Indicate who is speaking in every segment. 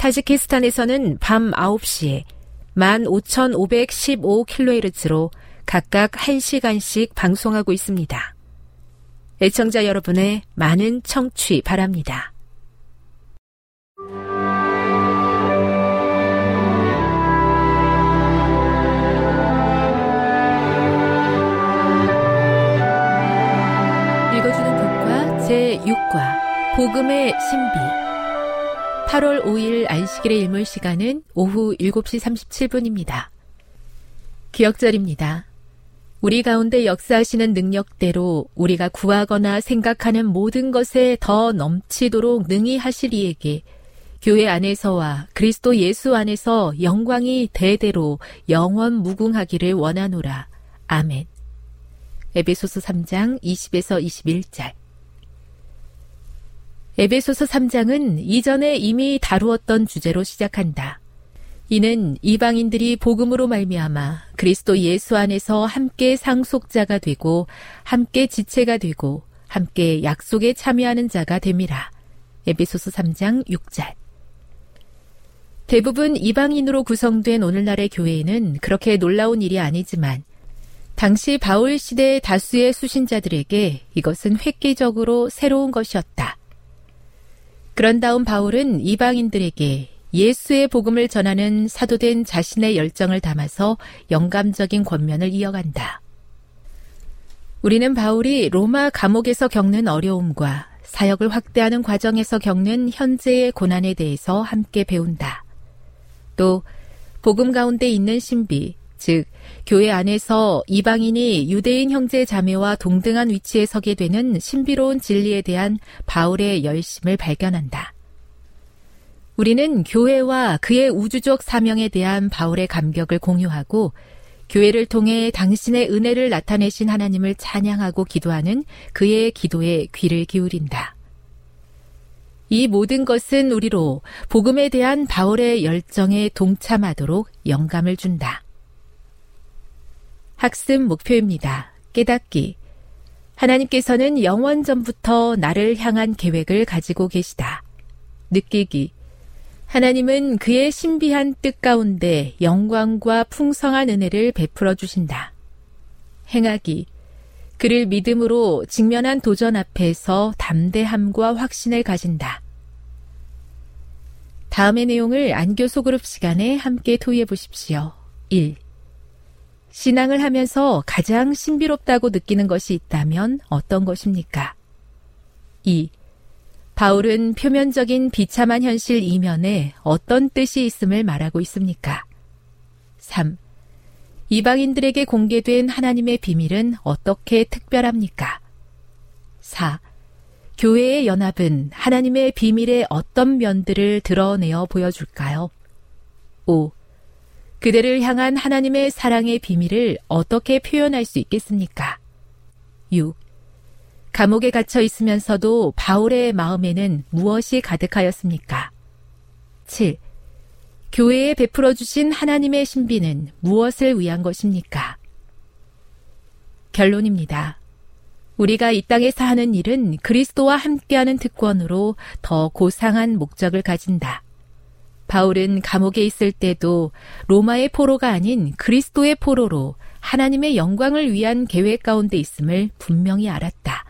Speaker 1: 타지키스탄에서는 밤 9시에 15,515kHz로 각각 1시간씩 방송하고 있습니다. 애청자 여러분의 많은 청취 바랍니다. 읽어주는 복과 제6과 복음의 신비 8월 5일 안식일의 일몰 시간은 오후 7시 37분입니다. 기억절입니다. 우리 가운데 역사하시는 능력대로 우리가 구하거나 생각하는 모든 것에 더 넘치도록 능히 하실 이에게 교회 안에서와 그리스도 예수 안에서 영광이 대대로 영원 무궁하기를 원하노라. 아멘. 에베소서 3장 20에서 21절. 에베소서 3장은 이전에 이미 다루었던 주제로 시작한다. 이는 이방인들이 복음으로 말미암아 그리스도 예수 안에서 함께 상속자가 되고 함께 지체가 되고 함께 약속에 참여하는 자가 됨이라. 에베소서 3장 6절. 대부분 이방인으로 구성된 오늘날의 교회에는 그렇게 놀라운 일이 아니지만 당시 바울 시대 다수의 수신자들에게 이것은 획기적으로 새로운 것이었다. 그런 다음 바울은 이방인들에게 예수의 복음을 전하는 사도된 자신의 열정을 담아서 영감적인 권면을 이어간다. 우리는 바울이 로마 감옥에서 겪는 어려움과 사역을 확대하는 과정에서 겪는 현재의 고난에 대해서 함께 배운다. 또 복음 가운데 있는 신비, 즉 교회 안에서 이방인이 유대인 형제 자매와 동등한 위치에 서게 되는 신비로운 진리에 대한 바울의 열심을 발견한다. 우리는 교회와 그의 우주적 사명에 대한 바울의 감격을 공유하고 교회를 통해 당신의 은혜를 나타내신 하나님을 찬양하고 기도하는 그의 기도에 귀를 기울인다. 이 모든 것은 우리로 복음에 대한 바울의 열정에 동참하도록 영감을 준다. 학습 목표입니다. 깨닫기. 하나님께서는 영원 전부터 나를 향한 계획을 가지고 계시다. 느끼기. 하나님은 그의 신비한 뜻 가운데 영광과 풍성한 은혜를 베풀어 주신다. 행하기. 그를 믿음으로 직면한 도전 앞에서 담대함과 확신을 가진다. 다음의 내용을 안교 소그룹 시간에 함께 토의해 보십시오. 1. 신앙을 하면서 가장 신비롭다고 느끼는 것이 있다면 어떤 것입니까? 2. 바울은 표면적인 비참한 현실 이면에 어떤 뜻이 있음을 말하고 있습니까? 3. 이방인들에게 공개된 하나님의 비밀은 어떻게 특별합니까? 4. 교회의 연합은 하나님의 비밀의 어떤 면들을 드러내어 보여줄까요? 5. 그대를 향한 하나님의 사랑의 비밀을 어떻게 표현할 수 있겠습니까? 6. 감옥에 갇혀 있으면서도 바울의 마음에는 무엇이 가득하였습니까? 7. 교회에 베풀어 주신 하나님의 신비는 무엇을 위한 것입니까? 결론입니다. 우리가 이 땅에서 하는 일은 그리스도와 함께하는 특권으로 더 고상한 목적을 가진다. 바울은 감옥에 있을 때도 로마의 포로가 아닌 그리스도의 포로로 하나님의 영광을 위한 계획 가운데 있음을 분명히 알았다.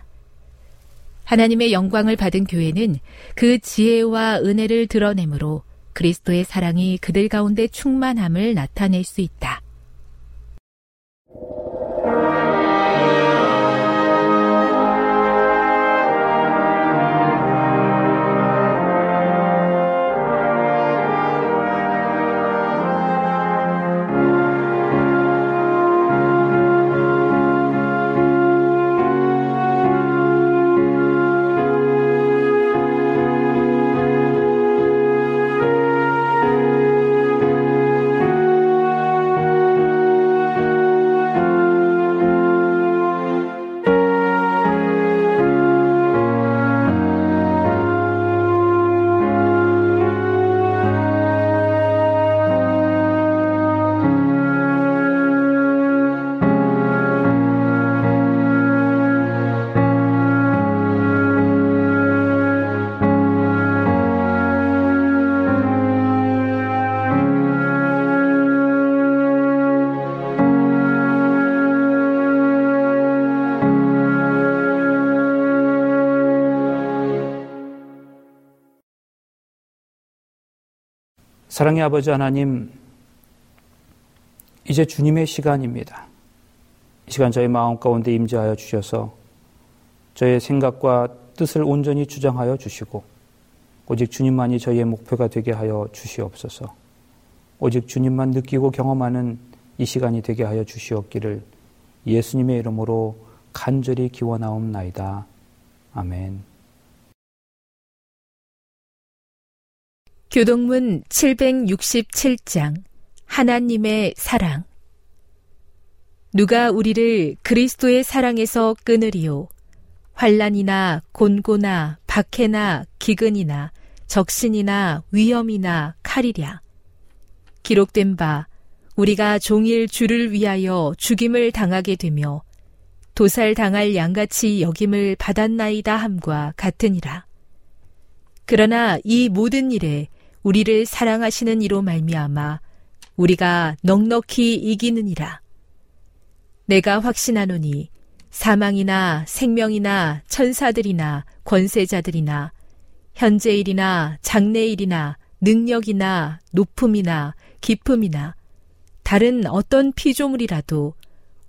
Speaker 1: 하나님의 영광을 받은 교회는 그 지혜와 은혜를 드러내므로 그리스도의 사랑이 그들 가운데 충만함을 나타낼 수 있다.
Speaker 2: 사랑의 아버지 하나님, 이제 주님의 시간입니다. 이 시간 저희 마음 가운데 임재하여 주셔서 저의 생각과 뜻을 온전히 주장하여 주시고 오직 주님만이 저희의 목표가 되게 하여 주시옵소서. 오직 주님만 느끼고 경험하는 이 시간이 되게 하여 주시옵기를 예수님의 이름으로 간절히 기원하옵나이다. 아멘.
Speaker 1: 교동문 767장 하나님의 사랑. 누가 우리를 그리스도의 사랑에서 끊으리요? 환란이나 곤고나 박해나 기근이나 적신이나 위험이나 칼이랴. 기록된 바 우리가 종일 주를 위하여 죽임을 당하게 되며 도살 당할 양같이 여김을 받았나이다 함과 같으니라. 그러나 이 모든 일에 우리를 사랑하시는 이로 말미암아 우리가 넉넉히 이기느니라. 내가 확신하노니 사망이나 생명이나 천사들이나 권세자들이나 현재일이나 장래일이나 능력이나 높음이나 기쁨이나 다른 어떤 피조물이라도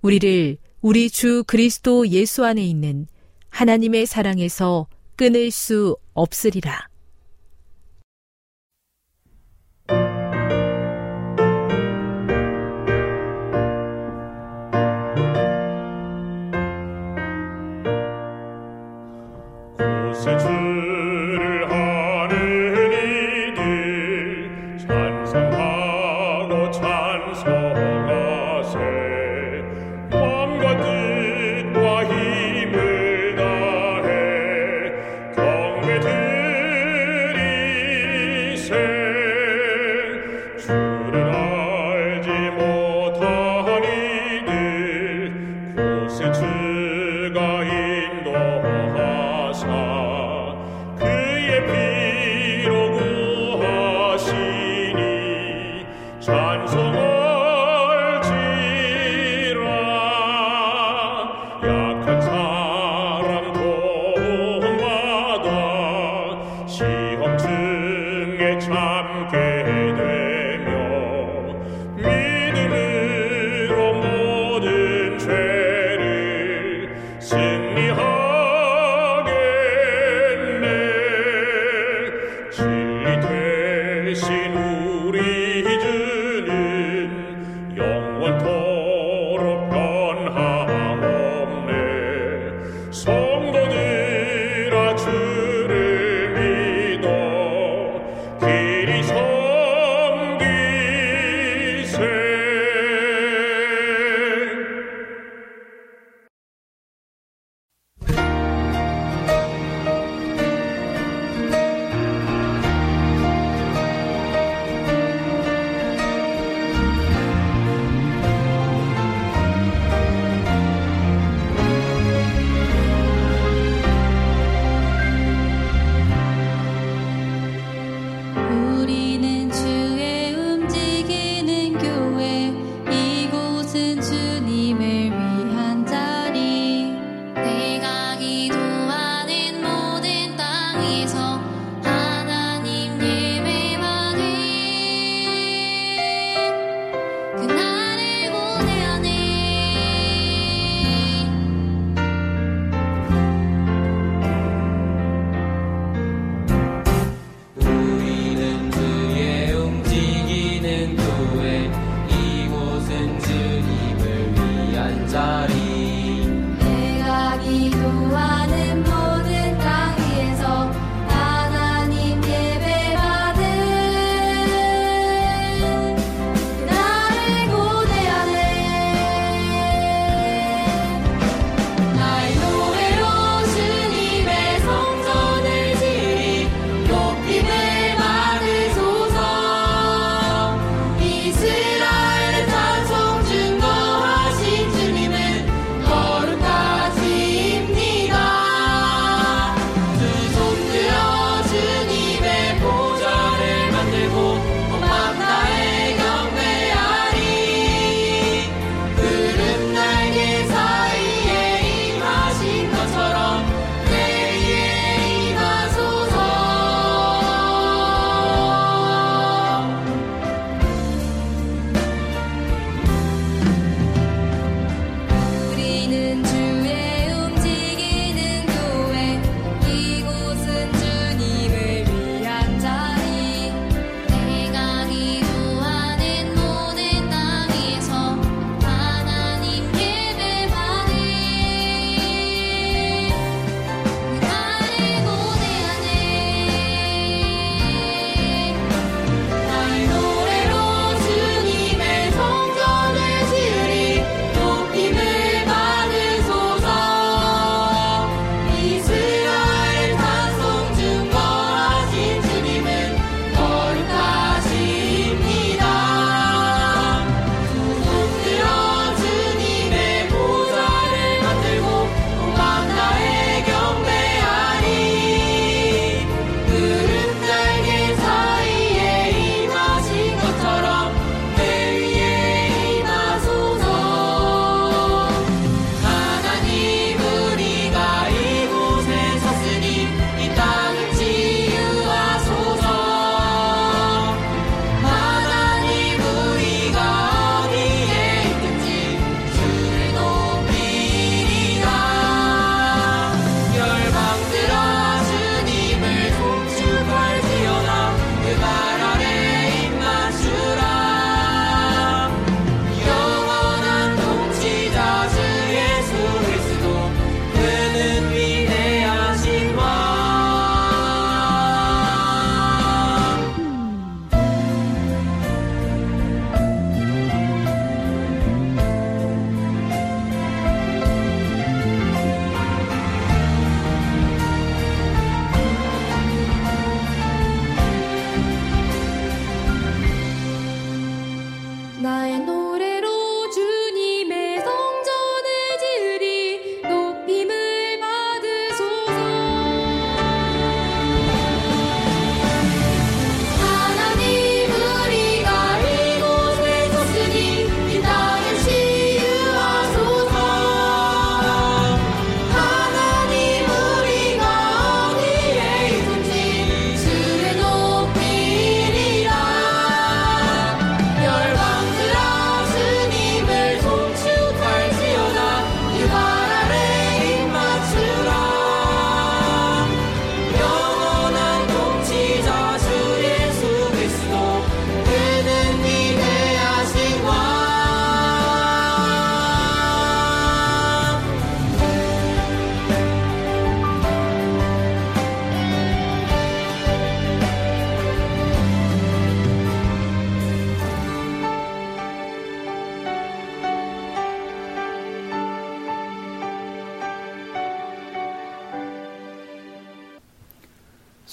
Speaker 1: 우리를 우리 주 그리스도 예수 안에 있는 하나님의 사랑에서 끊을 수 없으리라. times more.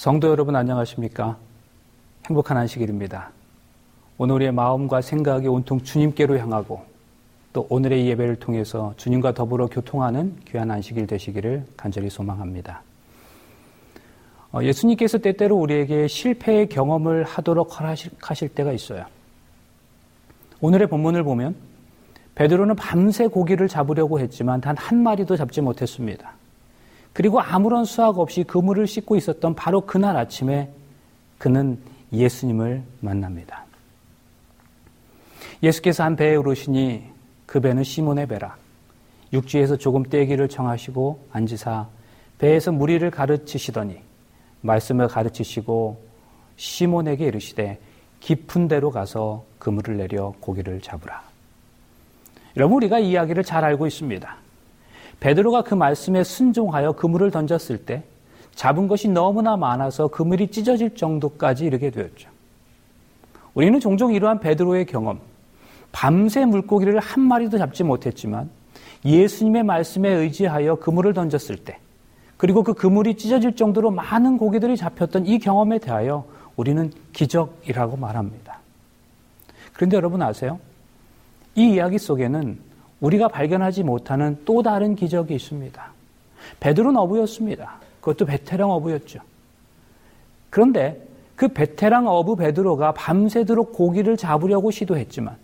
Speaker 2: 성도 여러분 안녕하십니까? 행복한 안식일입니다. 오늘 우리의 마음과 생각이 온통 주님께로 향하고 또 오늘의 예배를 통해서 주님과 더불어 교통하는 귀한 안식일 되시기를 간절히 소망합니다. 어, 예수님께서 때때로 우리에게 실패의 경험을 하도록 허락하실 때가 있어요. 오늘의 본문을 보면 베드로는 밤새 고기를 잡으려고 했지만 단 한 마리도 잡지 못했습니다. 그리고 아무런 수학 없이 그물을 씻고 있었던 바로 그날 아침에 그는 예수님을 만납니다. 예수께서 한 배에 오르시니 그 배는 시몬의 배라. 육지에서 조금 떼기를 청하시고 앉으사 배에서 무리를 가르치시더니 말씀을 가르치시고 시몬에게 이르시되 깊은 데로 가서 그물을 내려 고기를 잡으라. 여러분 우리가 이야기를 잘 알고 있습니다. 베드로가 그 말씀에 순종하여 그물을 던졌을 때 잡은 것이 너무나 많아서 그물이 찢어질 정도까지 이르게 되었죠. 우리는 종종 이러한 베드로의 경험, 밤새 물고기를 한 마리도 잡지 못했지만 예수님의 말씀에 의지하여 그물을 던졌을 때, 그리고 그 그물이 찢어질 정도로 많은 고기들이 잡혔던 이 경험에 대하여 우리는 기적이라고 말합니다. 그런데 여러분 아세요? 이 이야기 속에는 우리가 발견하지 못하는 또 다른 기적이 있습니다. 베드로는 어부였습니다. 그것도 베테랑 어부였죠. 그런데 그 베테랑 어부 베드로가 밤새도록 고기를 잡으려고 시도했지만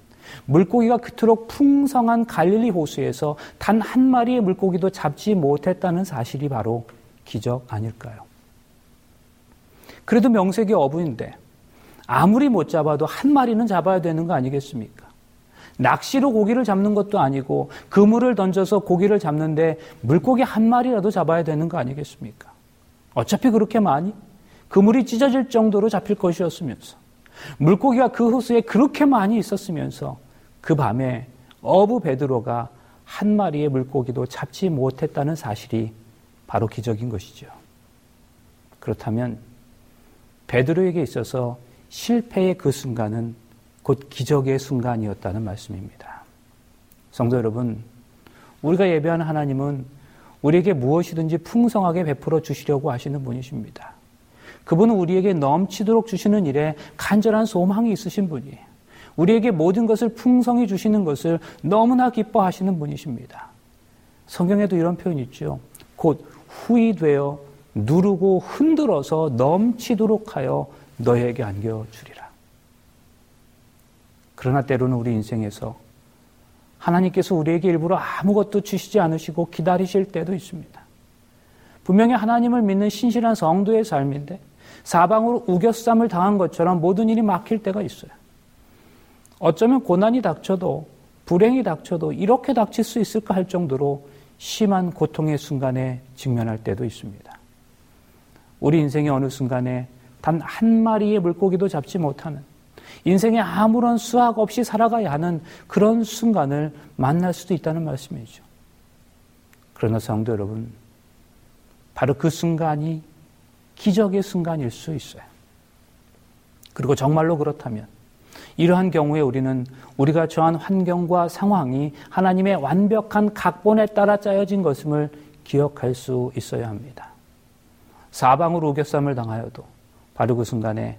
Speaker 2: 물고기가 그토록 풍성한 갈릴리 호수에서 단 한 마리의 물고기도 잡지 못했다는 사실이 바로 기적 아닐까요? 그래도 명색이 어부인데 아무리 못 잡아도 한 마리는 잡아야 되는 거 아니겠습니까? 낚시로 고기를 잡는 것도 아니고 그물을 던져서 고기를 잡는데 물고기 한 마리라도 잡아야 되는 거 아니겠습니까? 어차피 그렇게 많이 그물이 찢어질 정도로 잡힐 것이었으면서 물고기가 그 호수에 그렇게 많이 있었으면서 그 밤에 어부 베드로가 한 마리의 물고기도 잡지 못했다는 사실이 바로 기적인 것이죠. 그렇다면 베드로에게 있어서 실패의 그 순간은 곧 기적의 순간이었다는 말씀입니다. 성도 여러분, 우리가 예배하는 하나님은 우리에게 무엇이든지 풍성하게 베풀어 주시려고 하시는 분이십니다. 그분은 우리에게 넘치도록 주시는 일에 간절한 소망이 있으신 분이에요. 우리에게 모든 것을 풍성히 주시는 것을 너무나 기뻐하시는 분이십니다. 성경에도 이런 표현이 있죠. 곧 후이되어 누르고 흔들어서 넘치도록 하여 너에게 안겨주리라. 그러나 때로는 우리 인생에서 하나님께서 우리에게 일부러 아무것도 주시지 않으시고 기다리실 때도 있습니다. 분명히 하나님을 믿는 신실한 성도의 삶인데 사방으로 우겨쌈을 당한 것처럼 모든 일이 막힐 때가 있어요. 어쩌면 고난이 닥쳐도 불행이 닥쳐도 이렇게 닥칠 수 있을까 할 정도로 심한 고통의 순간에 직면할 때도 있습니다. 우리 인생의 어느 순간에 단 한 마리의 물고기도 잡지 못하는 인생에 아무런 수학 없이 살아가야 하는 그런 순간을 만날 수도 있다는 말씀이죠. 그러나 성도 여러분, 바로 그 순간이 기적의 순간일 수 있어요. 그리고 정말로 그렇다면 이러한 경우에 우리는 우리가 처한 환경과 상황이 하나님의 완벽한 각본에 따라 짜여진 것임을 기억할 수 있어야 합니다. 사방으로 우겨쌈을 당하여도 바로 그 순간에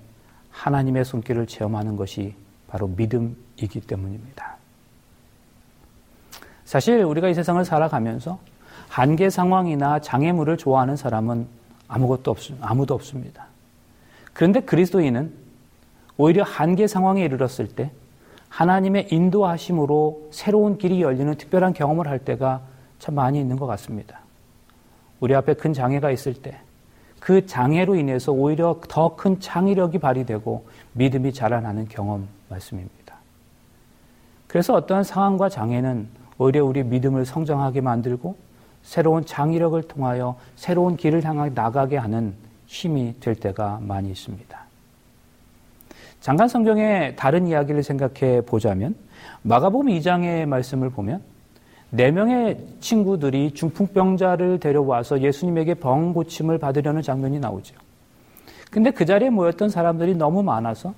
Speaker 2: 하나님의 손길을 체험하는 것이 바로 믿음이기 때문입니다. 사실 우리가 이 세상을 살아가면서 한계 상황이나 장애물을 좋아하는 사람은 아무것도 없, 아무도 없습니다. 그런데 그리스도인은 오히려 한계 상황에 이르렀을 때 하나님의 인도하심으로 새로운 길이 열리는 특별한 경험을 할 때가 참 많이 있는 것 같습니다. 우리 앞에 큰 장애가 있을 때 그 장애로 인해서 오히려 더 큰 창의력이 발휘되고 믿음이 자라나는 경험 말씀입니다. 그래서 어떠한 상황과 장애는 오히려 우리 믿음을 성장하게 만들고 새로운 창의력을 통하여 새로운 길을 향해 나가게 하는 힘이 될 때가 많이 있습니다. 잠깐 성경의 다른 이야기를 생각해 보자면 마가복음 2장의 말씀을 보면 네 명의 친구들이 중풍병자를 데려와서 예수님에게 병 고침을 받으려는 장면이 나오죠. 근데 그 자리에 모였던 사람들이 너무 많아서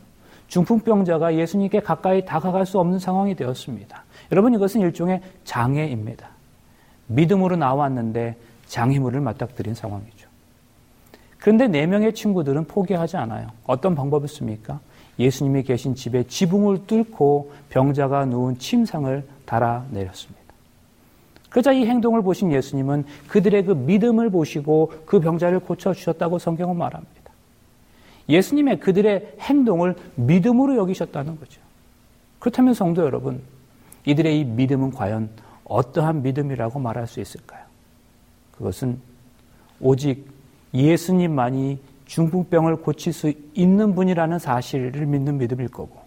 Speaker 2: 중풍병자가 예수님께 가까이 다가갈 수 없는 상황이 되었습니다. 여러분 이것은 일종의 장애입니다. 믿음으로 나왔는데 장애물을 맞닥뜨린 상황이죠. 그런데 네 명의 친구들은 포기하지 않아요. 어떤 방법이 있습니까? 예수님이 계신 집에 지붕을 뚫고 병자가 누운 침상을 달아내렸습니다. 그러자 이 행동을 보신 예수님은 그들의 그 믿음을 보시고 그 병자를 고쳐주셨다고 성경은 말합니다. 예수님의 그들의 행동을 믿음으로 여기셨다는 거죠. 그렇다면 성도 여러분, 이들의 이 믿음은 과연 어떠한 믿음이라고 말할 수 있을까요? 그것은 오직 예수님만이 중풍병을 고칠 수 있는 분이라는 사실을 믿는 믿음일 거고,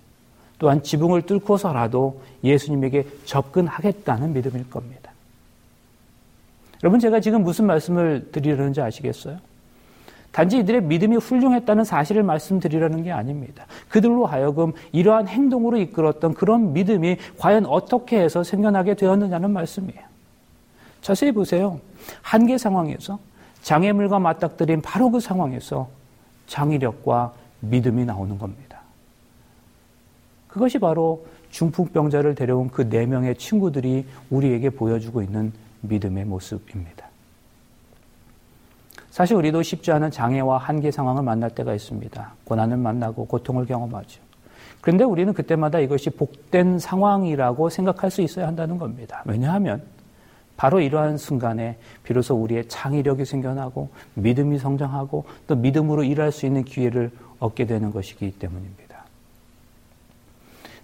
Speaker 2: 또한 지붕을 뚫고서라도 예수님에게 접근하겠다는 믿음일 겁니다. 여러분, 제가 지금 무슨 말씀을 드리려는지 아시겠어요? 단지 이들의 믿음이 훌륭했다는 사실을 말씀드리려는 게 아닙니다. 그들로 하여금 이러한 행동으로 이끌었던 그런 믿음이 과연 어떻게 해서 생겨나게 되었느냐는 말씀이에요. 자세히 보세요. 한계 상황에서 장애물과 맞닥뜨린 바로 그 상황에서 장의력과 믿음이 나오는 겁니다. 그것이 바로 중풍병자를 데려온 그 네 명의 친구들이 우리에게 보여주고 있는 믿음의 모습입니다. 사실 우리도 쉽지 않은 장애와 한계 상황을 만날 때가 있습니다. 고난을 만나고 고통을 경험하죠. 그런데 우리는 그때마다 이것이 복된 상황이라고 생각할 수 있어야 한다는 겁니다. 왜냐하면 바로 이러한 순간에 비로소 우리의 창의력이 생겨나고 믿음이 성장하고 또 믿음으로 일할 수 있는 기회를 얻게 되는 것이기 때문입니다.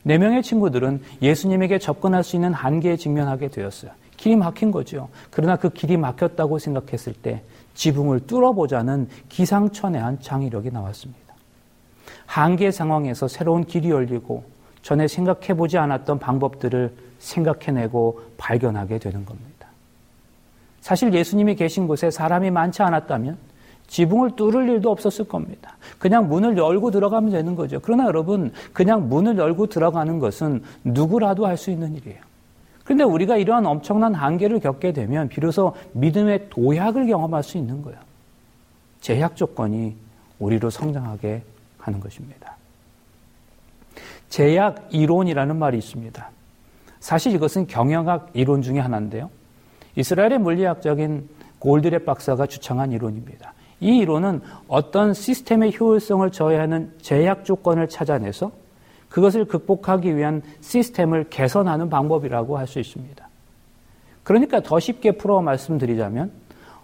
Speaker 2: 네 명의 친구들은 예수님에게 접근할 수 있는 한계에 직면하게 되었어요. 길이 막힌 거죠. 그러나 그 길이 막혔다고 생각했을 때 지붕을 뚫어보자는 기상천외한 창의력이 나왔습니다. 한계 상황에서 새로운 길이 열리고 전에 생각해보지 않았던 방법들을 생각해내고 발견하게 되는 겁니다. 사실 예수님이 계신 곳에 사람이 많지 않았다면 지붕을 뚫을 일도 없었을 겁니다. 그냥 문을 열고 들어가면 되는 거죠. 그러나 여러분, 그냥 문을 열고 들어가는 것은 누구라도 할 수 있는 일이에요. 그런데 우리가 이러한 엄청난 한계를 겪게 되면 비로소 믿음의 도약을 경험할 수 있는 거예요. 제약 조건이 우리로 성장하게 하는 것입니다. 제약 이론이라는 말이 있습니다. 사실 이것은 경영학 이론 중의 하나인데요. 이스라엘의 물리학적인 골드렛 박사가 주창한 이론입니다. 이 이론은 어떤 시스템의 효율성을 저해하는 제약 조건을 찾아내서 그것을 극복하기 위한 시스템을 개선하는 방법이라고 할 수 있습니다. 그러니까 더 쉽게 풀어 말씀드리자면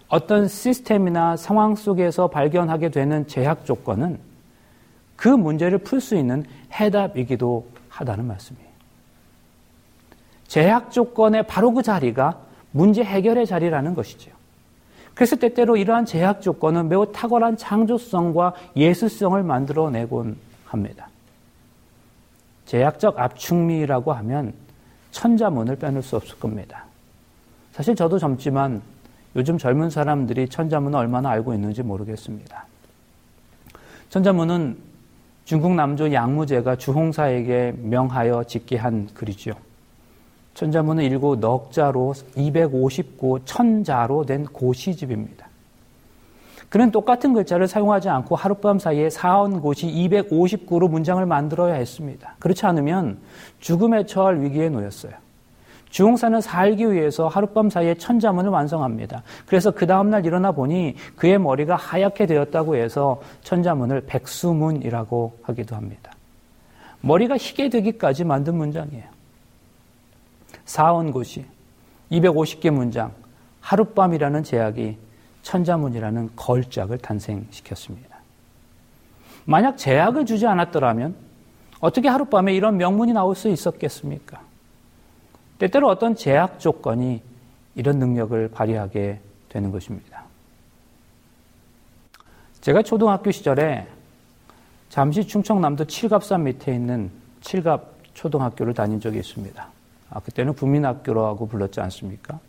Speaker 2: 어떤 시스템이나 상황 속에서 발견하게 되는 제약 조건은 그 문제를 풀 수 있는 해답이기도 하다는 말씀이에요. 제약 조건의 바로 그 자리가 문제 해결의 자리라는 것이죠. 그래서 때때로 이러한 제약 조건은 매우 탁월한 창조성과 예술성을 만들어내곤 합니다. 제약적 압축미라고 하면 천자문을 빼놓을 수 없을 겁니다. 사실 저도 젊지만 요즘 젊은 사람들이 천자문을 얼마나 알고 있는지 모르겠습니다. 천자문은 중국 남조 양무제가 주홍사에게 명하여 짓게 한 글이죠. 천자문은 일고 넉자로 259 천자로 된 고시집입니다. 그는 똑같은 글자를 사용하지 않고 하룻밤 사이에 4원곳이 259로 문장을 만들어야 했습니다. 그렇지 않으면 죽음에 처할 위기에 놓였어요. 주홍사는 살기 위해서 하룻밤 사이에 천자문을 완성합니다. 그래서 그 다음날 일어나 보니 그의 머리가 하얗게 되었다고 해서 천자문을 백수문이라고 하기도 합니다. 머리가 희게 되기까지 만든 문장이에요. 사원고시, 250개 문장, 하룻밤이라는 제약이 천자문이라는 걸작을 탄생시켰습니다. 만약 제약을 주지 않았더라면 어떻게 하룻밤에 이런 명문이 나올 수 있었겠습니까? 때때로 어떤 제약 조건이 이런 능력을 발휘하게 되는 것입니다. 제가 초등학교 시절에 잠시 충청남도 칠갑산 밑에 있는 칠갑 초등학교를 다닌 적이 있습니다. 아, 그때는 국민학교라고 불렀지 않습니까?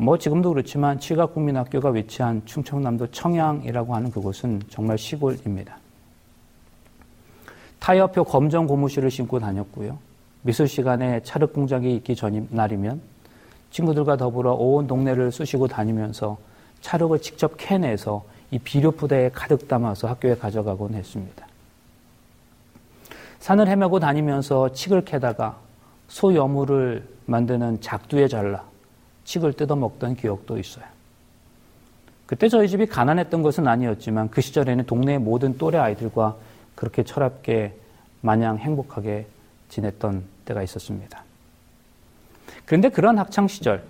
Speaker 2: 뭐 지금도 그렇지만 칠갑국민학교가 위치한 충청남도 청양이라고 하는 그곳은 정말 시골입니다. 타이어표 검정 고무실을 신고 다녔고요. 미술 시간에 찰흙 공장이 있기 전 날이면 친구들과 더불어 온 동네를 쑤시고 다니면서 찰흙을 직접 캐내서 이 비료 푸대에 가득 담아서 학교에 가져가곤 했습니다. 산을 헤매고 다니면서 칡을 캐다가 소 여물을 만드는 작두에 잘라 칡을 뜯어먹던 기억도 있어요. 그때 저희 집이 가난했던 것은 아니었지만 그 시절에는 동네의 모든 또래 아이들과 그렇게 철없게 마냥 행복하게 지냈던 때가 있었습니다. 그런데 그런 학창 시절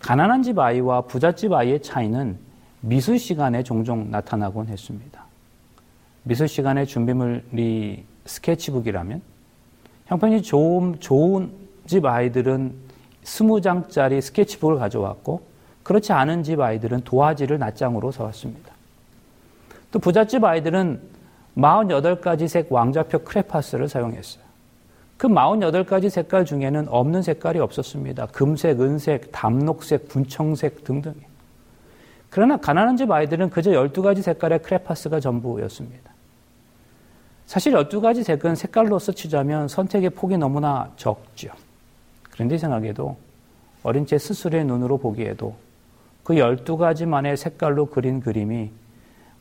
Speaker 2: 가난한 집 아이와 부잣집 아이의 차이는 미술 시간에 종종 나타나곤 했습니다. 미술 시간의 준비물이 스케치북이라면 형편이 좋은, 좋은 집 아이들은 스무 장짜리 스케치북을 가져왔고 그렇지 않은 집 아이들은 도화지를 낱장으로 사왔습니다. 또 부잣집 아이들은 48가지 색 왕좌표 크레파스를 사용했어요. 그 48가지 색깔 중에는 없는 색깔이 없었습니다. 금색, 은색, 담록색, 분청색 등등. 그러나 가난한 집 아이들은 그저 12가지 색깔의 크레파스가 전부였습니다. 사실 12가지 색은 색깔로서 치자면 선택의 폭이 너무나 적죠. 그런데 이상하게도 어린 제 스스로의 눈으로 보기에도 그 12가지만의 색깔로 그린 그림이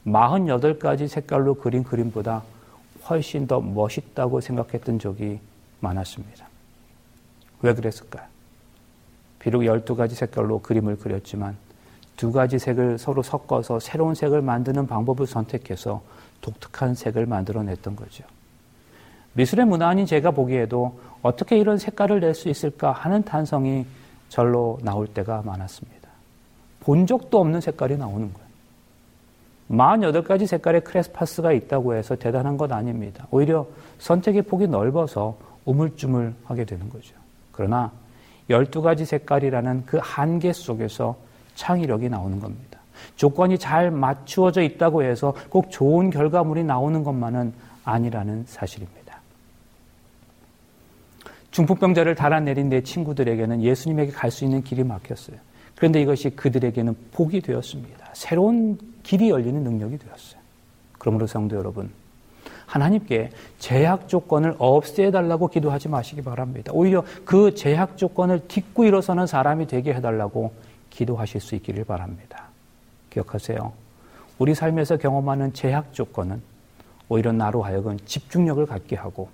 Speaker 2: 48가지 색깔로 그린 그림보다 훨씬 더 멋있다고 생각했던 적이 많았습니다. 왜 그랬을까요? 비록 12가지 색깔로 그림을 그렸지만 두 가지 색을 서로 섞어서 새로운 색을 만드는 방법을 선택해서 독특한 색을 만들어냈던 거죠. 미술의 문화인인 제가 보기에도 어떻게 이런 색깔을 낼 수 있을까 하는 탄성이 절로 나올 때가 많았습니다. 본 적도 없는 색깔이 나오는 거예요. 48가지 색깔의 크레스파스가 있다고 해서 대단한 것 아닙니다. 오히려 선택의 폭이 넓어서 우물쭈물 하게 되는 거죠. 그러나 12가지 색깔이라는 그 한계 속에서 창의력이 나오는 겁니다. 조건이 잘 맞추어져 있다고 해서 꼭 좋은 결과물이 나오는 것만은 아니라는 사실입니다. 중풍병자를 달아내린 내 친구들에게는 예수님에게 갈 수 있는 길이 막혔어요. 그런데 이것이 그들에게는 복이 되었습니다. 새로운 길이 열리는 능력이 되었어요. 그러므로 성도 여러분, 하나님께 제약 조건을 없애달라고 기도하지 마시기 바랍니다. 오히려 그 제약 조건을 딛고 일어서는 사람이 되게 해달라고 기도하실 수 있기를 바랍니다. 기억하세요. 우리 삶에서 경험하는 제약 조건은 오히려 나로 하여금 집중력을 갖게 하고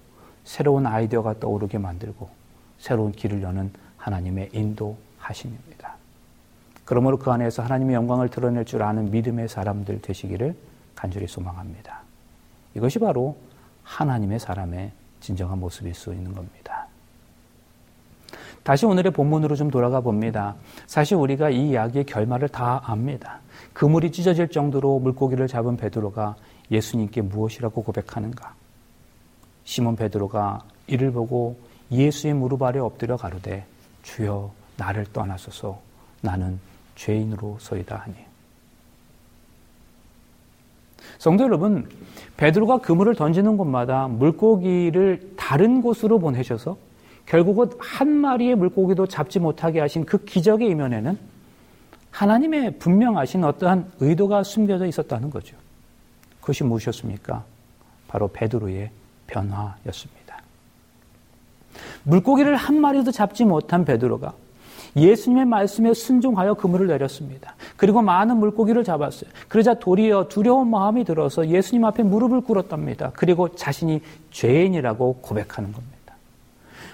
Speaker 2: 새로운 아이디어가 떠오르게 만들고 새로운 길을 여는 하나님의 인도하심입니다. 그러므로 그 안에서 하나님의 영광을 드러낼 줄 아는 믿음의 사람들 되시기를 간절히 소망합니다. 이것이 바로 하나님의 사람의 진정한 모습일 수 있는 겁니다. 다시 오늘의 본문으로 좀 돌아가 봅니다. 사실 우리가 이 이야기의 결말을 다 압니다. 그물이 찢어질 정도로 물고기를 잡은 베드로가 예수님께 무엇이라고 고백하는가? 시몬 베드로가 이를 보고 예수의 무릎 아래 엎드려 가로되 주여 나를 떠나소서 나는 죄인으로 서이다 하니. 성도 여러분, 베드로가 그물을 던지는 곳마다 물고기를 다른 곳으로 보내셔서 결국은 한 마리의 물고기도 잡지 못하게 하신 그 기적의 이면에는 하나님의 분명하신 어떠한 의도가 숨겨져 있었다는 거죠. 그것이 무엇이었습니까? 바로 베드로의 변화였습니다. 물고기를 한 마리도 잡지 못한 베드로가 예수님의 말씀에 순종하여 그물을 내렸습니다. 그리고 많은 물고기를 잡았어요. 그러자 도리어 두려운 마음이 들어서 예수님 앞에 무릎을 꿇었답니다. 그리고 자신이 죄인이라고 고백하는 겁니다.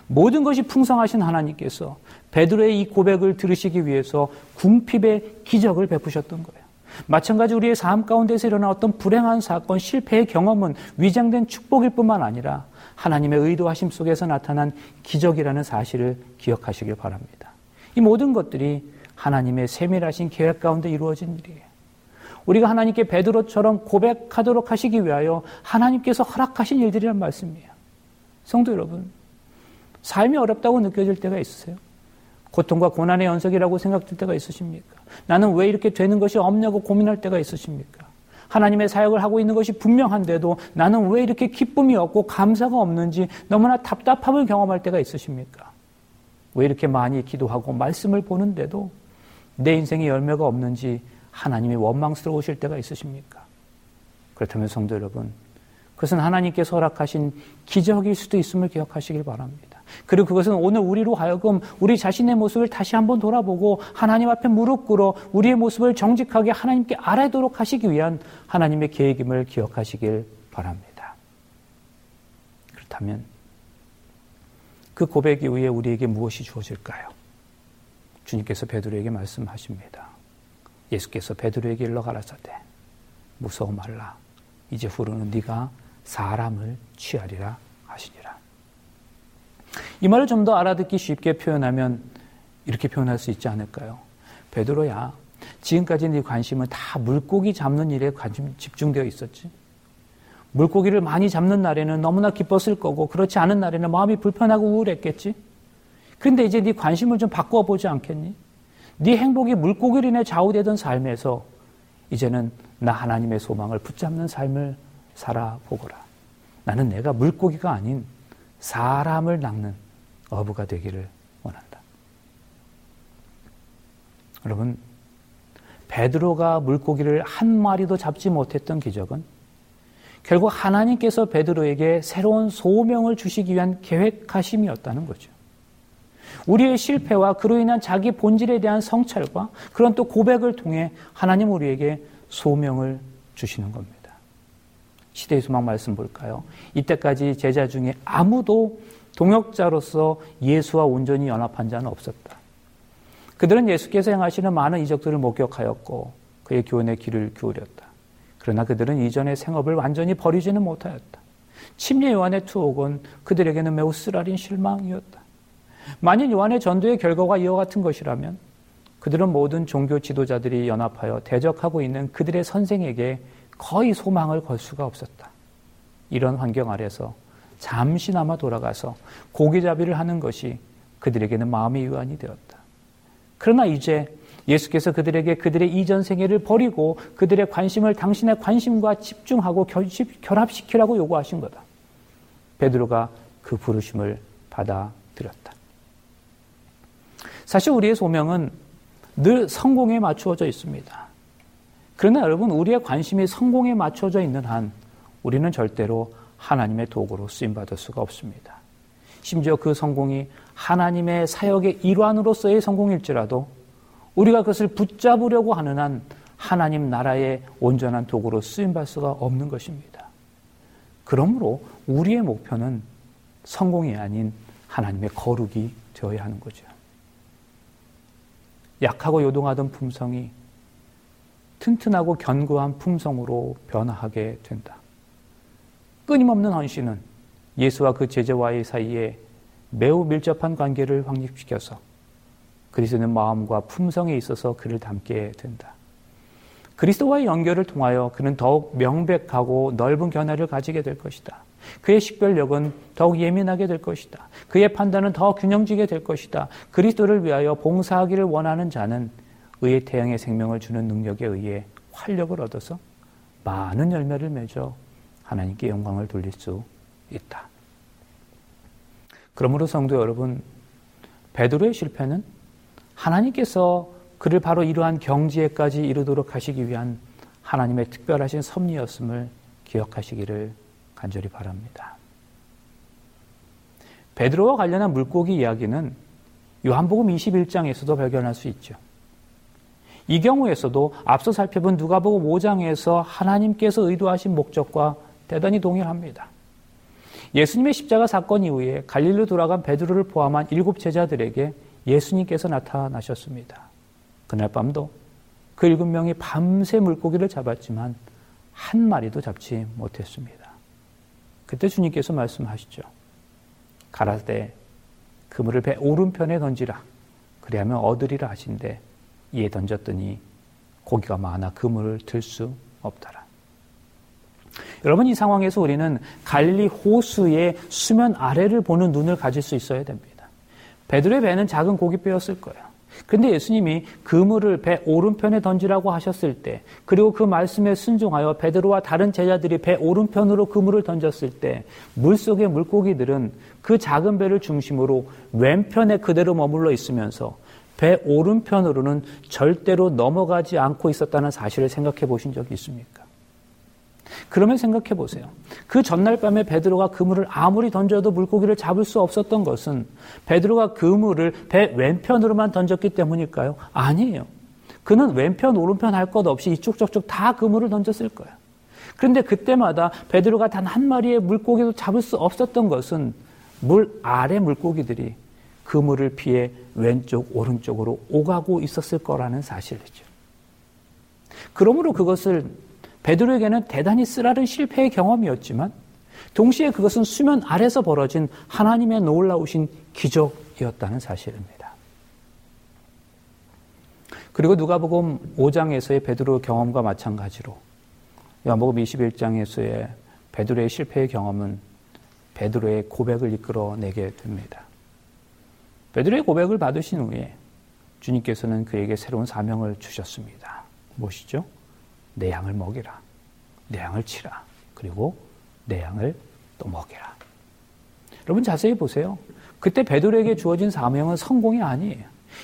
Speaker 2: 모든 것이 풍성하신 하나님께서 베드로의 이 고백을 들으시기 위해서 궁핍의 기적을 베푸셨던 거예요. 마찬가지 우리의 삶 가운데서 일어난 어떤 불행한 사건, 실패의 경험은 위장된 축복일 뿐만 아니라 하나님의 의도하심 속에서 나타난 기적이라는 사실을 기억하시길 바랍니다. 이 모든 것들이 하나님의 세밀하신 계획 가운데 이루어진 일이에요. 우리가 하나님께 베드로처럼 고백하도록 하시기 위하여 하나님께서 허락하신 일들이란 말씀이에요. 성도 여러분, 삶이 어렵다고 느껴질 때가 있으세요? 고통과 고난의 연속이라고 생각될 때가 있으십니까? 나는 왜 이렇게 되는 것이 없냐고 고민할 때가 있으십니까? 하나님의 사역을 하고 있는 것이 분명한데도 나는 왜 이렇게 기쁨이 없고 감사가 없는지 너무나 답답함을 경험할 때가 있으십니까? 왜 이렇게 많이 기도하고 말씀을 보는데도 내 인생에 열매가 없는지 하나님이 원망스러우실 때가 있으십니까? 그렇다면 성도 여러분, 그것은 하나님께서 허락하신 기적일 수도 있음을 기억하시길 바랍니다. 그리고 그것은 오늘 우리로 하여금 우리 자신의 모습을 다시 한번 돌아보고 하나님 앞에 무릎 꿇어 우리의 모습을 정직하게 하나님께 알아도록 하시기 위한 하나님의 계획임을 기억하시길 바랍니다. 그렇다면 그 고백 이후에 우리에게 무엇이 주어질까요? 주님께서 베드로에게 말씀하십니다. 예수께서 베드로에게 일러 가라사대 무서워 말라 이제 후로는 네가 사람을 취하리라 하시니라. 이 말을 좀 더 알아듣기 쉽게 표현하면 이렇게 표현할 수 있지 않을까요? 베드로야, 지금까지 네 관심은 다 물고기 잡는 일에 관심 집중되어 있었지. 물고기를 많이 잡는 날에는 너무나 기뻤을 거고 그렇지 않은 날에는 마음이 불편하고 우울했겠지. 그런데 이제 네 관심을 좀 바꾸어 보지 않겠니? 네 행복이 물고기로 인해 좌우되던 삶에서 이제는 나 하나님의 소망을 붙잡는 삶을 살아보거라. 나는 내가 물고기가 아닌 사람을 낚는 어부가 되기를 원한다. 여러분, 베드로가 물고기를 한 마리도 잡지 못했던 기적은 결국 하나님께서 베드로에게 새로운 소명을 주시기 위한 계획하심이었다는 거죠. 우리의 실패와 그로 인한 자기 본질에 대한 성찰과 그런 또 고백을 통해 하나님 우리에게 소명을 주시는 겁니다. 시대의 소망 말씀 볼까요? 이때까지 제자 중에 아무도 동역자로서 예수와 온전히 연합한 자는 없었다. 그들은 예수께서 행하시는 많은 이적들을 목격하였고 그의 교훈에 귀를 기울였다. 그러나 그들은 이전의 생업을 완전히 버리지는 못하였다. 침례 요한의 투옥은 그들에게는 매우 쓰라린 실망이었다. 만일 요한의 전도의 결과가 이와 같은 것이라면 그들은 모든 종교 지도자들이 연합하여 대적하고 있는 그들의 선생에게 거의 소망을 걸 수가 없었다. 이런 환경 아래서 잠시나마 돌아가서 고기잡이를 하는 것이 그들에게는 마음의 유한이 되었다. 그러나 이제 예수께서 그들에게 그들의 이전 생애를 버리고 그들의 관심을 당신의 관심과 집중하고 결합시키라고 요구하신 거다. 베드로가 그 부르심을 받아들였다. 사실 우리의 소명은 늘 성공에 맞추어져 있습니다. 그러나 여러분, 우리의 관심이 성공에 맞춰져 있는 한 우리는 절대로 하나님의 도구로 쓰임받을 수가 없습니다. 심지어 그 성공이 하나님의 사역의 일환으로서의 성공일지라도 우리가 그것을 붙잡으려고 하는 한 하나님 나라의 온전한 도구로 쓰임받을 수가 없는 것입니다. 그러므로 우리의 목표는 성공이 아닌 하나님의 거룩이 되어야 하는 거죠. 약하고 요동하던 품성이 튼튼하고 견고한 품성으로 변화하게 된다. 끊임없는 헌신은 예수와 그 제자와의 사이에 매우 밀접한 관계를 확립시켜서 그리스도는 마음과 품성에 있어서 그를 닮게 된다. 그리스도와의 연결을 통하여 그는 더욱 명백하고 넓은 견해를 가지게 될 것이다. 그의 식별력은 더욱 예민하게 될 것이다. 그의 판단은 더 균형지게 될 것이다. 그리스도를 위하여 봉사하기를 원하는 자는 의의 태양의 생명을 주는 능력에 의해 활력을 얻어서 많은 열매를 맺어 하나님께 영광을 돌릴 수 있다. 그러므로 성도 여러분, 베드로의 실패는 하나님께서 그를 바로 이러한 경지에까지 이르도록 하시기 위한 하나님의 특별하신 섭리였음을 기억하시기를 간절히 바랍니다. 베드로와 관련한 물고기 이야기는 요한복음 21장에서도 발견할 수 있죠. 이 경우에서도 앞서 살펴본 누가복음 5장에서 하나님께서 의도하신 목적과 대단히 동일합니다. 예수님의 십자가 사건 이후에 갈릴로 돌아간 베드로를 포함한 일곱 제자들에게 예수님께서 나타나셨습니다. 그날 밤도 그 일곱 명이 밤새 물고기를 잡았지만 한 마리도 잡지 못했습니다. 그때 주님께서 말씀하시죠. 가라되 그물을 배 오른편에 던지라. 그리하면 얻으리라 하신데 이에 던졌더니 고기가 많아 그물을 들 수 없더라. 여러분 이 상황에서 우리는 갈릴리 호수의 수면 아래를 보는 눈을 가질 수 있어야 됩니다. 베드로의 배는 작은 고깃배였을 거예요. 그런데 예수님이 그물을 배 오른편에 던지라고 하셨을 때, 그리고 그 말씀에 순종하여 베드로와 다른 제자들이 배 오른편으로 그물을 던졌을 때, 물 속의 물고기들은 그 작은 배를 중심으로 왼편에 그대로 머물러 있으면서 배 오른편으로는 절대로 넘어가지 않고 있었다는 사실을 생각해 보신 적이 있습니까? 그러면 생각해 보세요. 그 전날 밤에 베드로가 그물을 아무리 던져도 물고기를 잡을 수 없었던 것은 베드로가 그물을 배 왼편으로만 던졌기 때문일까요? 아니에요. 그는 왼편, 오른편 할 것 없이 이쪽 저쪽 다 그물을 던졌을 거예요. 그런데 그때마다 베드로가 단 한 마리의 물고기도 잡을 수 없었던 것은 물 아래 물고기들이 그물을 피해 왼쪽, 오른쪽으로 오가고 있었을 거라는 사실이죠. 그러므로 그것을 베드로에게는 대단히 쓰라른 실패의 경험이었지만 동시에 그것은 수면 아래서 벌어진 하나님의 놀라우신 기적이었다는 사실입니다. 그리고 누가복음 5장에서의 베드로 경험과 마찬가지로 요한복음 21장에서의 베드로의 실패의 경험은 베드로의 고백을 이끌어내게 됩니다. 베드로의 고백을 받으신 후에 주님께서는 그에게 새로운 사명을 주셨습니다. 무엇이죠? 내 양을 먹이라. 내 양을 치라. 그리고 내 양을 또 먹이라. 여러분 자세히 보세요. 그때 베드로에게 주어진 사명은 성공이 아니에요.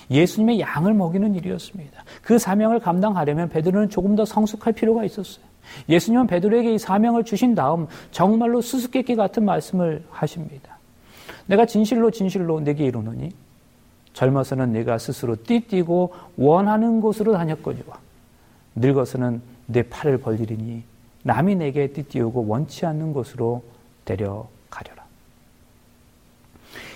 Speaker 2: 예수님의 양을 먹이는 일이었습니다. 그 사명을 감당하려면 베드로는 조금 더 성숙할 필요가 있었어요. 예수님은 베드로에게 이 사명을 주신 다음 정말로 수수께끼 같은 말씀을 하십니다. 내가 진실로 진실로 내게 이르노니 젊어서는 내가 스스로 띠뛰고 원하는 곳으로 다녔거니와 늙어서는 내 팔을 벌리리니 남이 내게 띠띠우고 원치 않는 곳으로 데려가려라.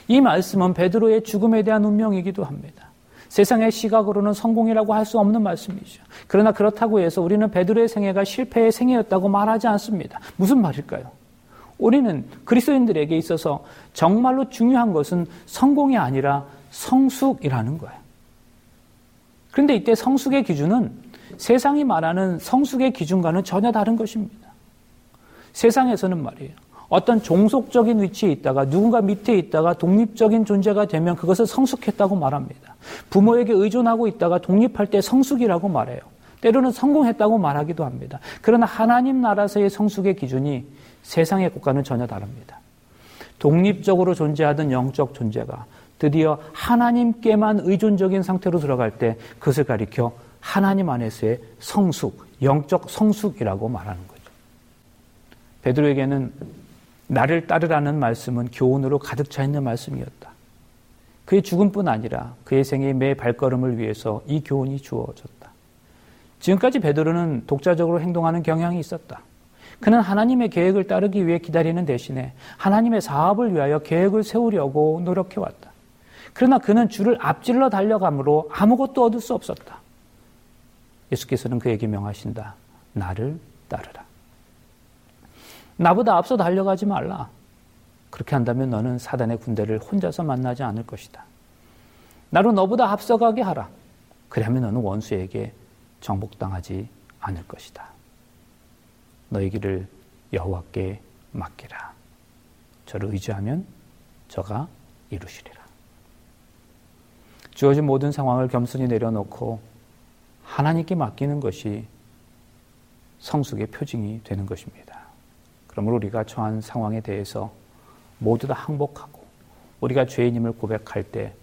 Speaker 2: 이 말씀은 베드로의 죽음에 대한 운명이기도 합니다. 세상의 시각으로는 성공이라고 할 수 없는 말씀이죠. 그러나 그렇다고 해서 우리는 베드로의 생애가 실패의 생애였다고 말하지 않습니다. 무슨 말일까요? 우리는 그리스도인들에게 있어서 정말로 중요한 것은 성공이 아니라 성숙이라는 거예요. 그런데 이때 성숙의 기준은 세상이 말하는 성숙의 기준과는 전혀 다른 것입니다. 세상에서는 말이에요. 어떤 종속적인 위치에 있다가 누군가 밑에 있다가 독립적인 존재가 되면 그것을 성숙했다고 말합니다. 부모에게 의존하고 있다가 독립할 때 성숙이라고 말해요. 때로는 성공했다고 말하기도 합니다. 그러나 하나님 나라에서의 성숙의 기준이 세상의 것과는 전혀 다릅니다. 독립적으로 존재하던 영적 존재가 드디어 하나님께만 의존적인 상태로 들어갈 때 그것을 가리켜 하나님 안에서의 성숙, 영적 성숙이라고 말하는 거죠. 베드로에게는 나를 따르라는 말씀은 교훈으로 가득 차 있는 말씀이었다. 그의 죽음뿐 아니라 그의 생의 매 발걸음을 위해서 이 교훈이 주어졌다. 지금까지 베드로는 독자적으로 행동하는 경향이 있었다. 그는 하나님의 계획을 따르기 위해 기다리는 대신에 하나님의 사업을 위하여 계획을 세우려고 노력해왔다. 그러나 그는 주를 앞질러 달려감으로 아무것도 얻을 수 없었다. 예수께서는 그에게 명하신다. 나를 따르라. 나보다 앞서 달려가지 말라. 그렇게 한다면 너는 사단의 군대를 혼자서 만나지 않을 것이다. 나로 너보다 앞서가게 하라. 그러면 너는 원수에게 정복당하지 않을 것이다. 너희 길을 여호와께 맡기라. 저를 의지하면 저가 이루시리라. 주어진 모든 상황을 겸손히 내려놓고 하나님께 맡기는 것이 성숙의 표징이 되는 것입니다. 그러므로 우리가 처한 상황에 대해서 모두 다 항복하고 우리가 죄인임을 고백할 때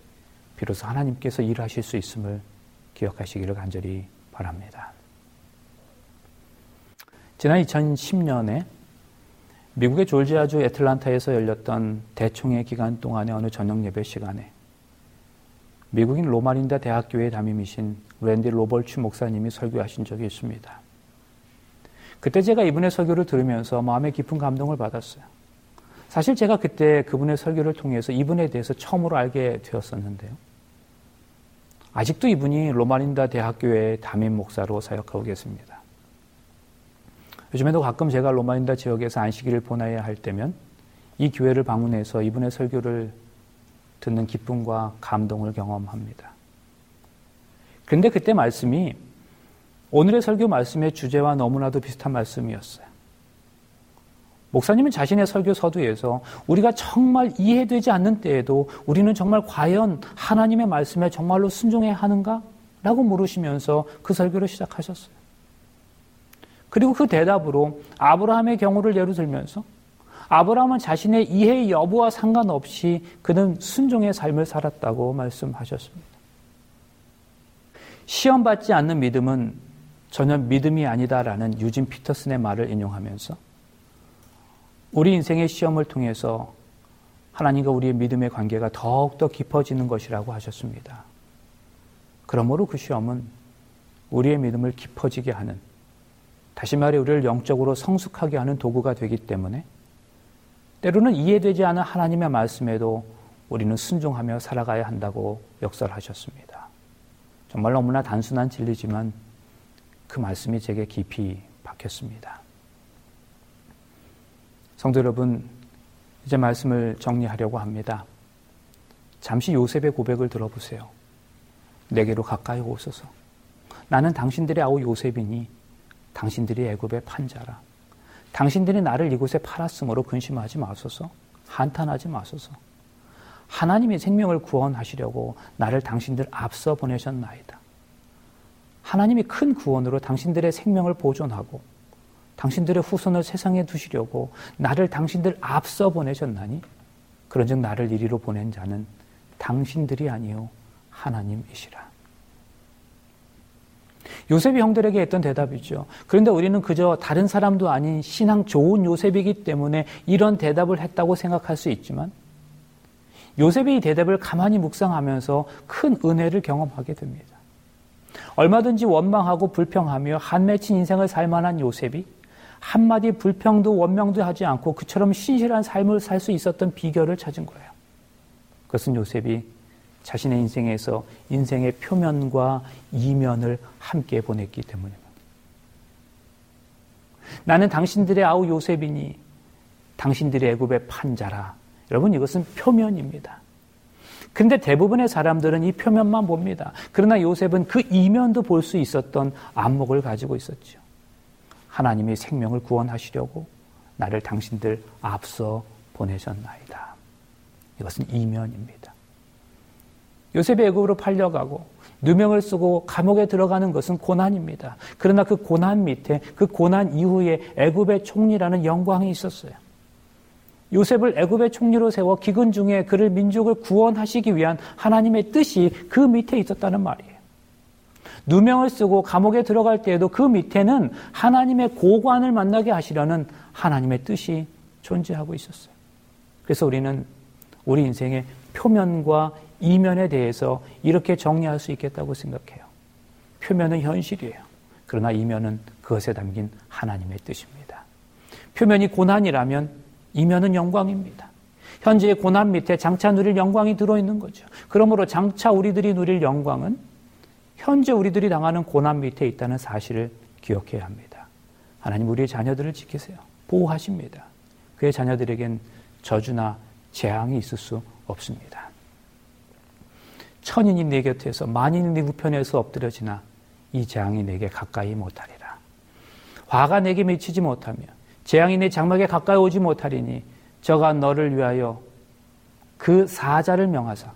Speaker 2: 비로소 하나님께서 일하실 수 있음을 기억하시기를 간절히 바랍니다. 지난 2010년에 미국의 졸지아주 애틀란타에서 열렸던 대총회 기간 동안의 어느 저녁 예배 시간에 미국인 로마린다 대학교의 담임이신 랜디 로벌츠 목사님이 설교하신 적이 있습니다. 그때 제가 이분의 설교를 들으면서 마음에 깊은 감동을 받았어요. 사실 제가 그때 그분의 설교를 통해서 이분에 대해서 처음으로 알게 되었었는데요. 아직도 이분이 로마린다 대학교의 담임 목사로 사역하고 계십니다. 요즘에도 가끔 제가 로마린다 지역에서 안식일을 보내야 할 때면 이 교회를 방문해서 이분의 설교를 듣는 기쁨과 감동을 경험합니다. 그런데 그때 말씀이 오늘의 설교 말씀의 주제와 너무나도 비슷한 말씀이었어요. 목사님은 자신의 설교 서두에서 우리가 정말 이해되지 않는 때에도 우리는 정말 과연 하나님의 말씀에 정말로 순종해야 하는가? 라고 물으시면서 그 설교를 시작하셨어요. 그리고 그 대답으로 아브라함의 경우를 예로 들면서 아브라함은 자신의 이해 여부와 상관없이 그는 순종의 삶을 살았다고 말씀하셨습니다. 시험받지 않는 믿음은 전혀 믿음이 아니다라는 유진 피터슨의 말을 인용하면서 우리 인생의 시험을 통해서 하나님과 우리의 믿음의 관계가 더욱더 깊어지는 것이라고 하셨습니다. 그러므로 그 시험은 우리의 믿음을 깊어지게 하는, 다시 말해 우리를 영적으로 성숙하게 하는 도구가 되기 때문에 때로는 이해되지 않은 하나님의 말씀에도 우리는 순종하며 살아가야 한다고 역설하셨습니다. 정말 너무나 단순한 진리지만 그 말씀이 제게 깊이 박혔습니다. 성도 여러분, 이제 말씀을 정리하려고 합니다. 잠시 요셉의 고백을 들어보세요. 내게로 가까이 오소서. 나는 당신들의 아우 요셉이니 당신들이 애굽의 판자라. 당신들이 나를 이곳에 팔았으므로 근심하지 마소서. 한탄하지 마소서. 하나님의 생명을 구원하시려고 나를 당신들 앞서 보내셨나이다. 하나님이 큰 구원으로 당신들의 생명을 보존하고 당신들의 후손을 세상에 두시려고 나를 당신들 앞서 보내셨나니 그런즉 나를 이리로 보낸 자는 당신들이 아니요 하나님이시라. 요셉이 형들에게 했던 대답이죠. 그런데 우리는 그저 다른 사람도 아닌 신앙 좋은 요셉이기 때문에 이런 대답을 했다고 생각할 수 있지만 요셉이 이 대답을 가만히 묵상하면서 큰 은혜를 경험하게 됩니다. 얼마든지 원망하고 불평하며 한 맺힌 인생을 살 만한 요셉이 한마디 불평도 원명도 하지 않고 그처럼 신실한 삶을 살 수 있었던 비결을 찾은 거예요. 그것은 요셉이 자신의 인생에서 인생의 표면과 이면을 함께 보냈기 때문입니다. 나는 당신들의 아우 요셉이니 당신들의 애굽의 판자라. 여러분 이것은 표면입니다. 근데 대부분의 사람들은 이 표면만 봅니다. 그러나 요셉은 그 이면도 볼 수 있었던 안목을 가지고 있었죠. 하나님이 생명을 구원하시려고 나를 당신들 앞서 보내셨나이다. 이것은 이면입니다. 요셉이 애굽으로 팔려가고 누명을 쓰고 감옥에 들어가는 것은 고난입니다. 그러나 그 고난 밑에 그 고난 이후에 애굽의 총리라는 영광이 있었어요. 요셉을 애굽의 총리로 세워 기근 중에 그를 민족을 구원하시기 위한 하나님의 뜻이 그 밑에 있었다는 말이에요. 누명을 쓰고 감옥에 들어갈 때에도 그 밑에는 하나님의 고관을 만나게 하시려는 하나님의 뜻이 존재하고 있었어요. 그래서 우리는 우리 인생의 표면과 이면에 대해서 이렇게 정리할 수 있겠다고 생각해요. 표면은 현실이에요. 그러나 이면은 그것에 담긴 하나님의 뜻입니다. 표면이 고난이라면 이면은 영광입니다. 현재의 고난 밑에 장차 누릴 영광이 들어있는 거죠. 그러므로 장차 우리들이 누릴 영광은 현재 우리들이 당하는 고난 밑에 있다는 사실을 기억해야 합니다. 하나님 우리의 자녀들을 지키세요. 보호하십니다. 그의 자녀들에겐 저주나 재앙이 있을 수 없습니다. 천인이 내 곁에서 만인이 내 우편에서 엎드려지나 이 재앙이 내게 가까이 못하리라. 화가 내게 미치지 못하며 재앙이 내 장막에 가까이 오지 못하리니 저가 너를 위하여 그 사자를 명하사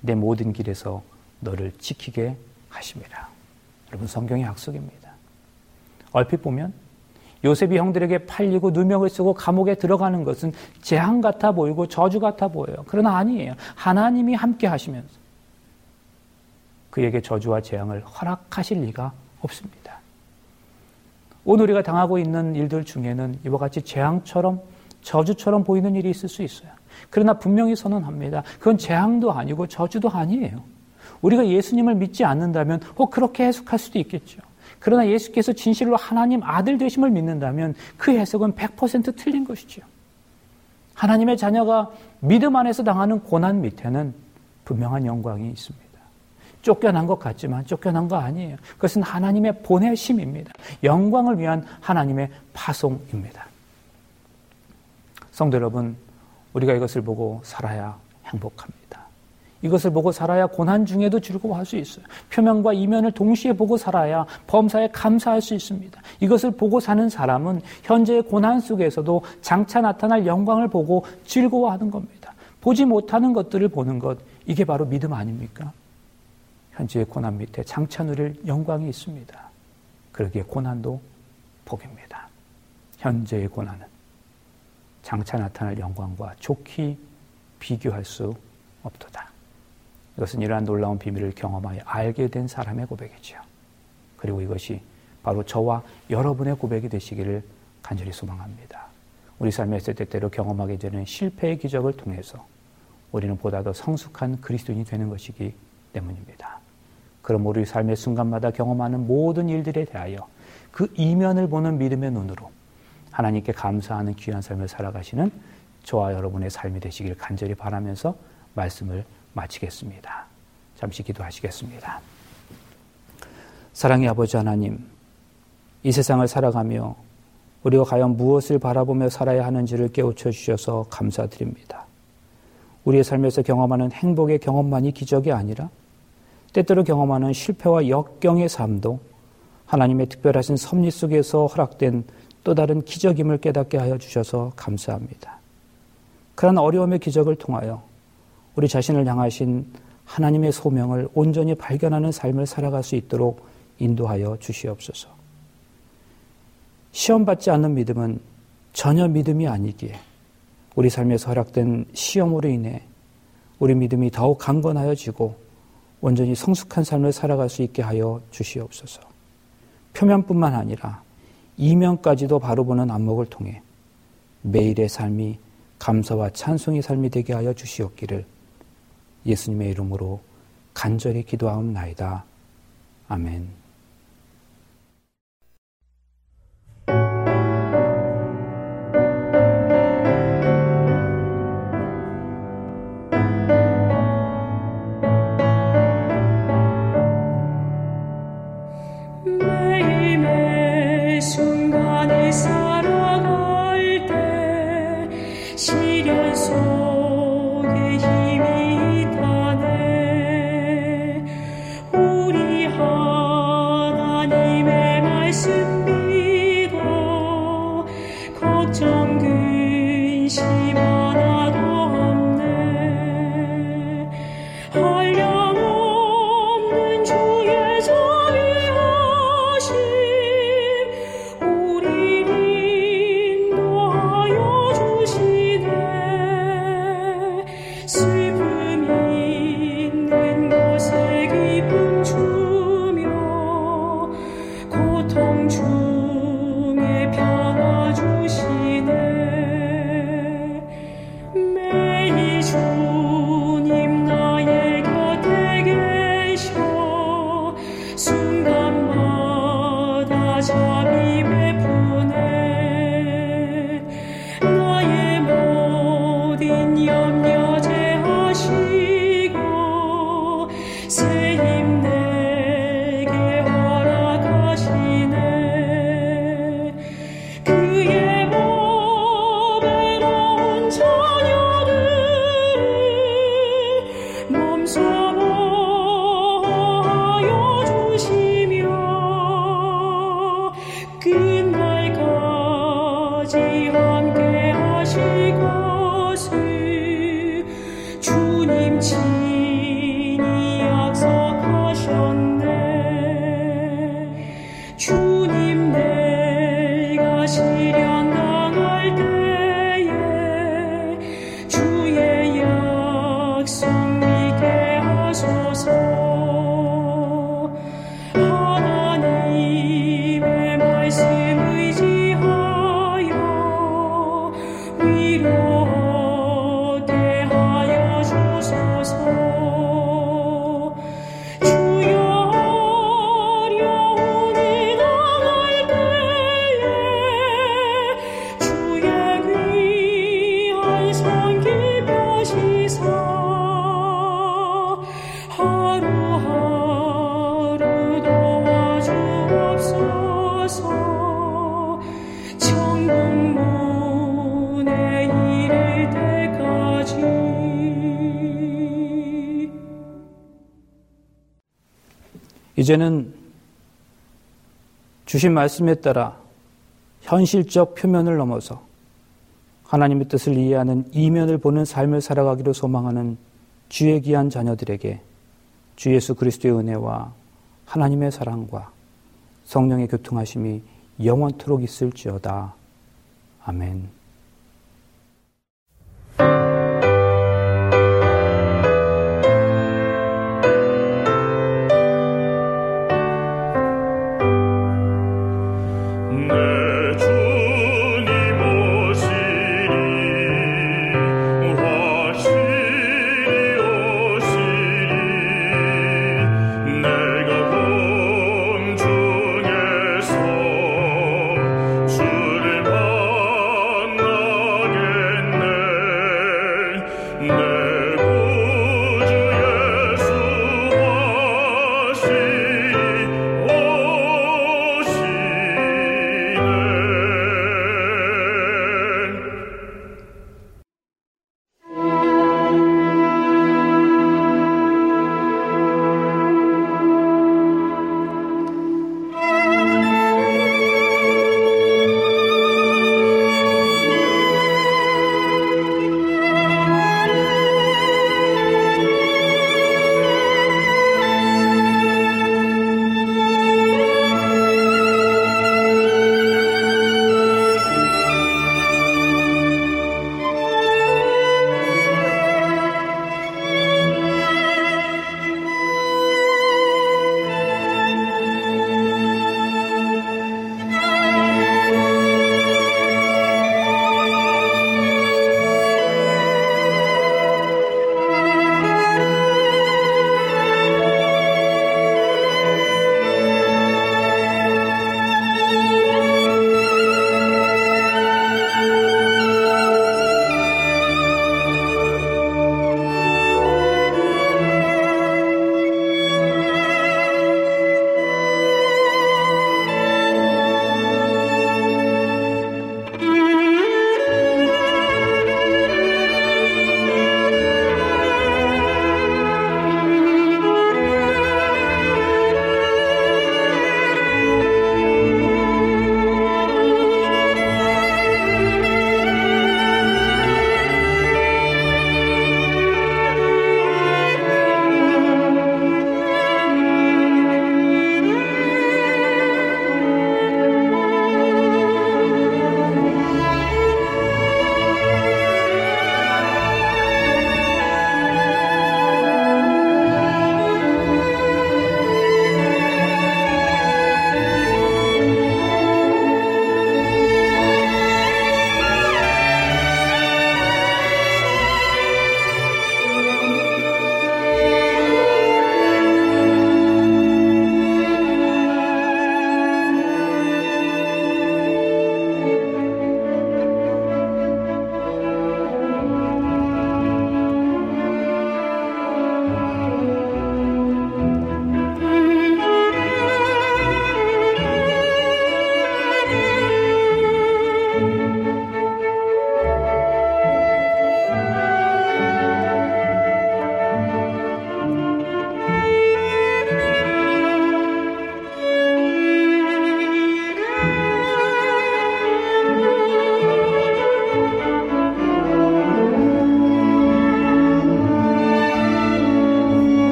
Speaker 2: 내 모든 길에서 너를 지키게 하심이라. 여러분 성경의 약속입니다. 얼핏 보면 요셉이 형들에게 팔리고 누명을 쓰고 감옥에 들어가는 것은 재앙 같아 보이고 저주 같아 보여요. 그러나 아니에요. 하나님이 함께 하시면서 그에게 저주와 재앙을 허락하실 리가 없습니다. 오늘 우리가 당하고 있는 일들 중에는 이와 같이 재앙처럼 저주처럼 보이는 일이 있을 수 있어요. 그러나 분명히 선언합니다. 그건 재앙도 아니고 저주도 아니에요. 우리가 예수님을 믿지 않는다면 어 그렇게 해석할 수도 있겠죠. 그러나 예수께서 진실로 하나님 아들 되심을 믿는다면 그 해석은 100% 틀린 것이죠. 하나님의 자녀가 믿음 안에서 당하는 고난 밑에는 분명한 영광이 있습니다. 쫓겨난 것 같지만 쫓겨난 거 아니에요. 그것은 하나님의 보내심입니다. 영광을 위한 하나님의 파송입니다. 성도 여러분, 우리가 이것을 보고 살아야 행복합니다. 이것을 보고 살아야 고난 중에도 즐거워할 수 있어요. 표면과 이면을 동시에 보고 살아야 범사에 감사할 수 있습니다. 이것을 보고 사는 사람은 현재의 고난 속에서도 장차 나타날 영광을 보고 즐거워하는 겁니다. 보지 못하는 것들을 보는 것, 이게 바로 믿음 아닙니까? 현재의 고난 밑에 장차 누릴 영광이 있습니다. 그러기에 고난도 복입니다. 현재의 고난은 장차 나타날 영광과 좋게 비교할 수 없도다. 이것은 이러한 놀라운 비밀을 경험하여 알게 된 사람의 고백이지요. 그리고 이것이 바로 저와 여러분의 고백이 되시기를 간절히 소망합니다. 우리 삶에서 때때로 경험하게 되는 실패의 기적을 통해서 우리는 보다 더 성숙한 그리스도인이 되는 것이기 때문입니다. 그럼 우리 삶의 순간마다 경험하는 모든 일들에 대하여 그 이면을 보는 믿음의 눈으로 하나님께 감사하는 귀한 삶을 살아가시는 저와 여러분의 삶이 되시길 간절히 바라면서 말씀을 마치겠습니다. 잠시 기도하시겠습니다. 사랑의 아버지 하나님,
Speaker 3: 이 세상을 살아가며 우리가 과연 무엇을 바라보며 살아야 하는지를 깨우쳐 주셔서 감사드립니다. 우리의 삶에서 경험하는 행복의 경험만이 기적이 아니라 때때로 경험하는 실패와 역경의 삶도 하나님의 특별하신 섭리 속에서 허락된 또 다른 기적임을 깨닫게 하여 주셔서 감사합니다. 그런 어려움의 기적을 통하여 우리 자신을 향하신 하나님의 소명을 온전히 발견하는 삶을 살아갈 수 있도록 인도하여 주시옵소서. 시험받지 않는 믿음은 전혀 믿음이 아니기에 우리 삶에서 허락된 시험으로 인해 우리 믿음이 더욱 강건하여지고 온전히 성숙한 삶을 살아갈 수 있게 하여 주시옵소서. 표면뿐만 아니라 이면까지도 바로 보는 안목을 통해 매일의 삶이 감사와 찬송의 삶이 되게 하여 주시옵기를 예수님의 이름으로 간절히 기도하옵나이다. 아멘. 이제는 주신 말씀에 따라 현실적 표면을 넘어서 하나님의 뜻을 이해하는 이면을 보는 삶을 살아가기로 소망하는 주의 귀한 자녀들에게 주 예수 그리스도의 은혜와 하나님의 사랑과 성령의 교통하심이 영원토록 있을지어다. 아멘.